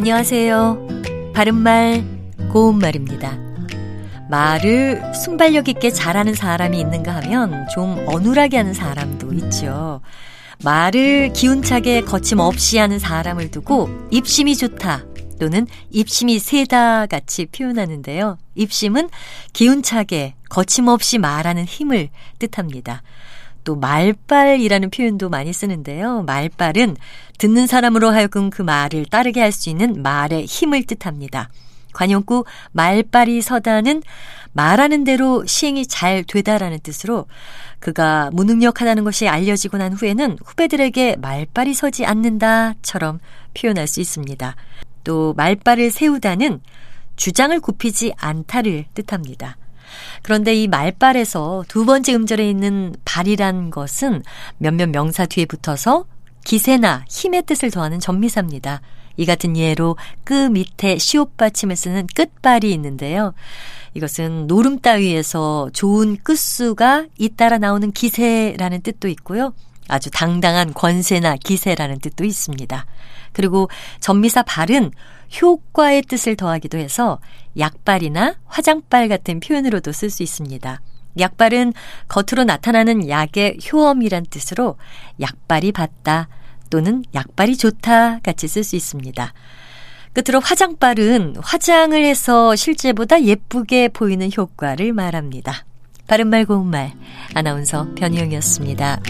안녕하세요. 바른말, 고운말입니다. 말을 순발력 있게 잘하는 사람이 있는가 하면 좀 어눌하게 하는 사람도 있죠. 말을 기운차게 거침없이 하는 사람을 두고 입심이 좋다 또는 입심이 세다 같이 표현하는데요. 입심은 기운차게 거침없이 말하는 힘을 뜻합니다. 또 말빨이라는 표현도 많이 쓰는데요. 말빨은 듣는 사람으로 하여금 그 말을 따르게 할 수 있는 말의 힘을 뜻합니다. 관용구 말빨이 서다는 말하는 대로 시행이 잘 되다라는 뜻으로 그가 무능력하다는 것이 알려지고 난 후에는 후배들에게 말빨이 서지 않는다처럼 표현할 수 있습니다. 또 말빨을 세우다는 주장을 굽히지 않다를 뜻합니다. 그런데 이 말빨에서 두 번째 음절에 있는 발이란 것은 몇몇 명사 뒤에 붙어서 기세나 힘의 뜻을 더하는 전미사입니다. 이 같은 예로 끄 밑에 시옷 받침을 쓰는 끝발이 있는데요. 이것은 노름 따위에서 좋은 끝수가 잇따라 나오는 기세라는 뜻도 있고요. 아주 당당한 권세나 기세라는 뜻도 있습니다. 그리고 전미사 발은 효과의 뜻을 더하기도 해서 약발이나 화장발 같은 표현으로도 쓸 수 있습니다. 약발은 겉으로 나타나는 약의 효험이란 뜻으로 약발이 받다 또는 약발이 좋다 같이 쓸 수 있습니다. 끝으로 화장발은 화장을 해서 실제보다 예쁘게 보이는 효과를 말합니다. 바른말 고운말 아나운서 변희영이었습니다.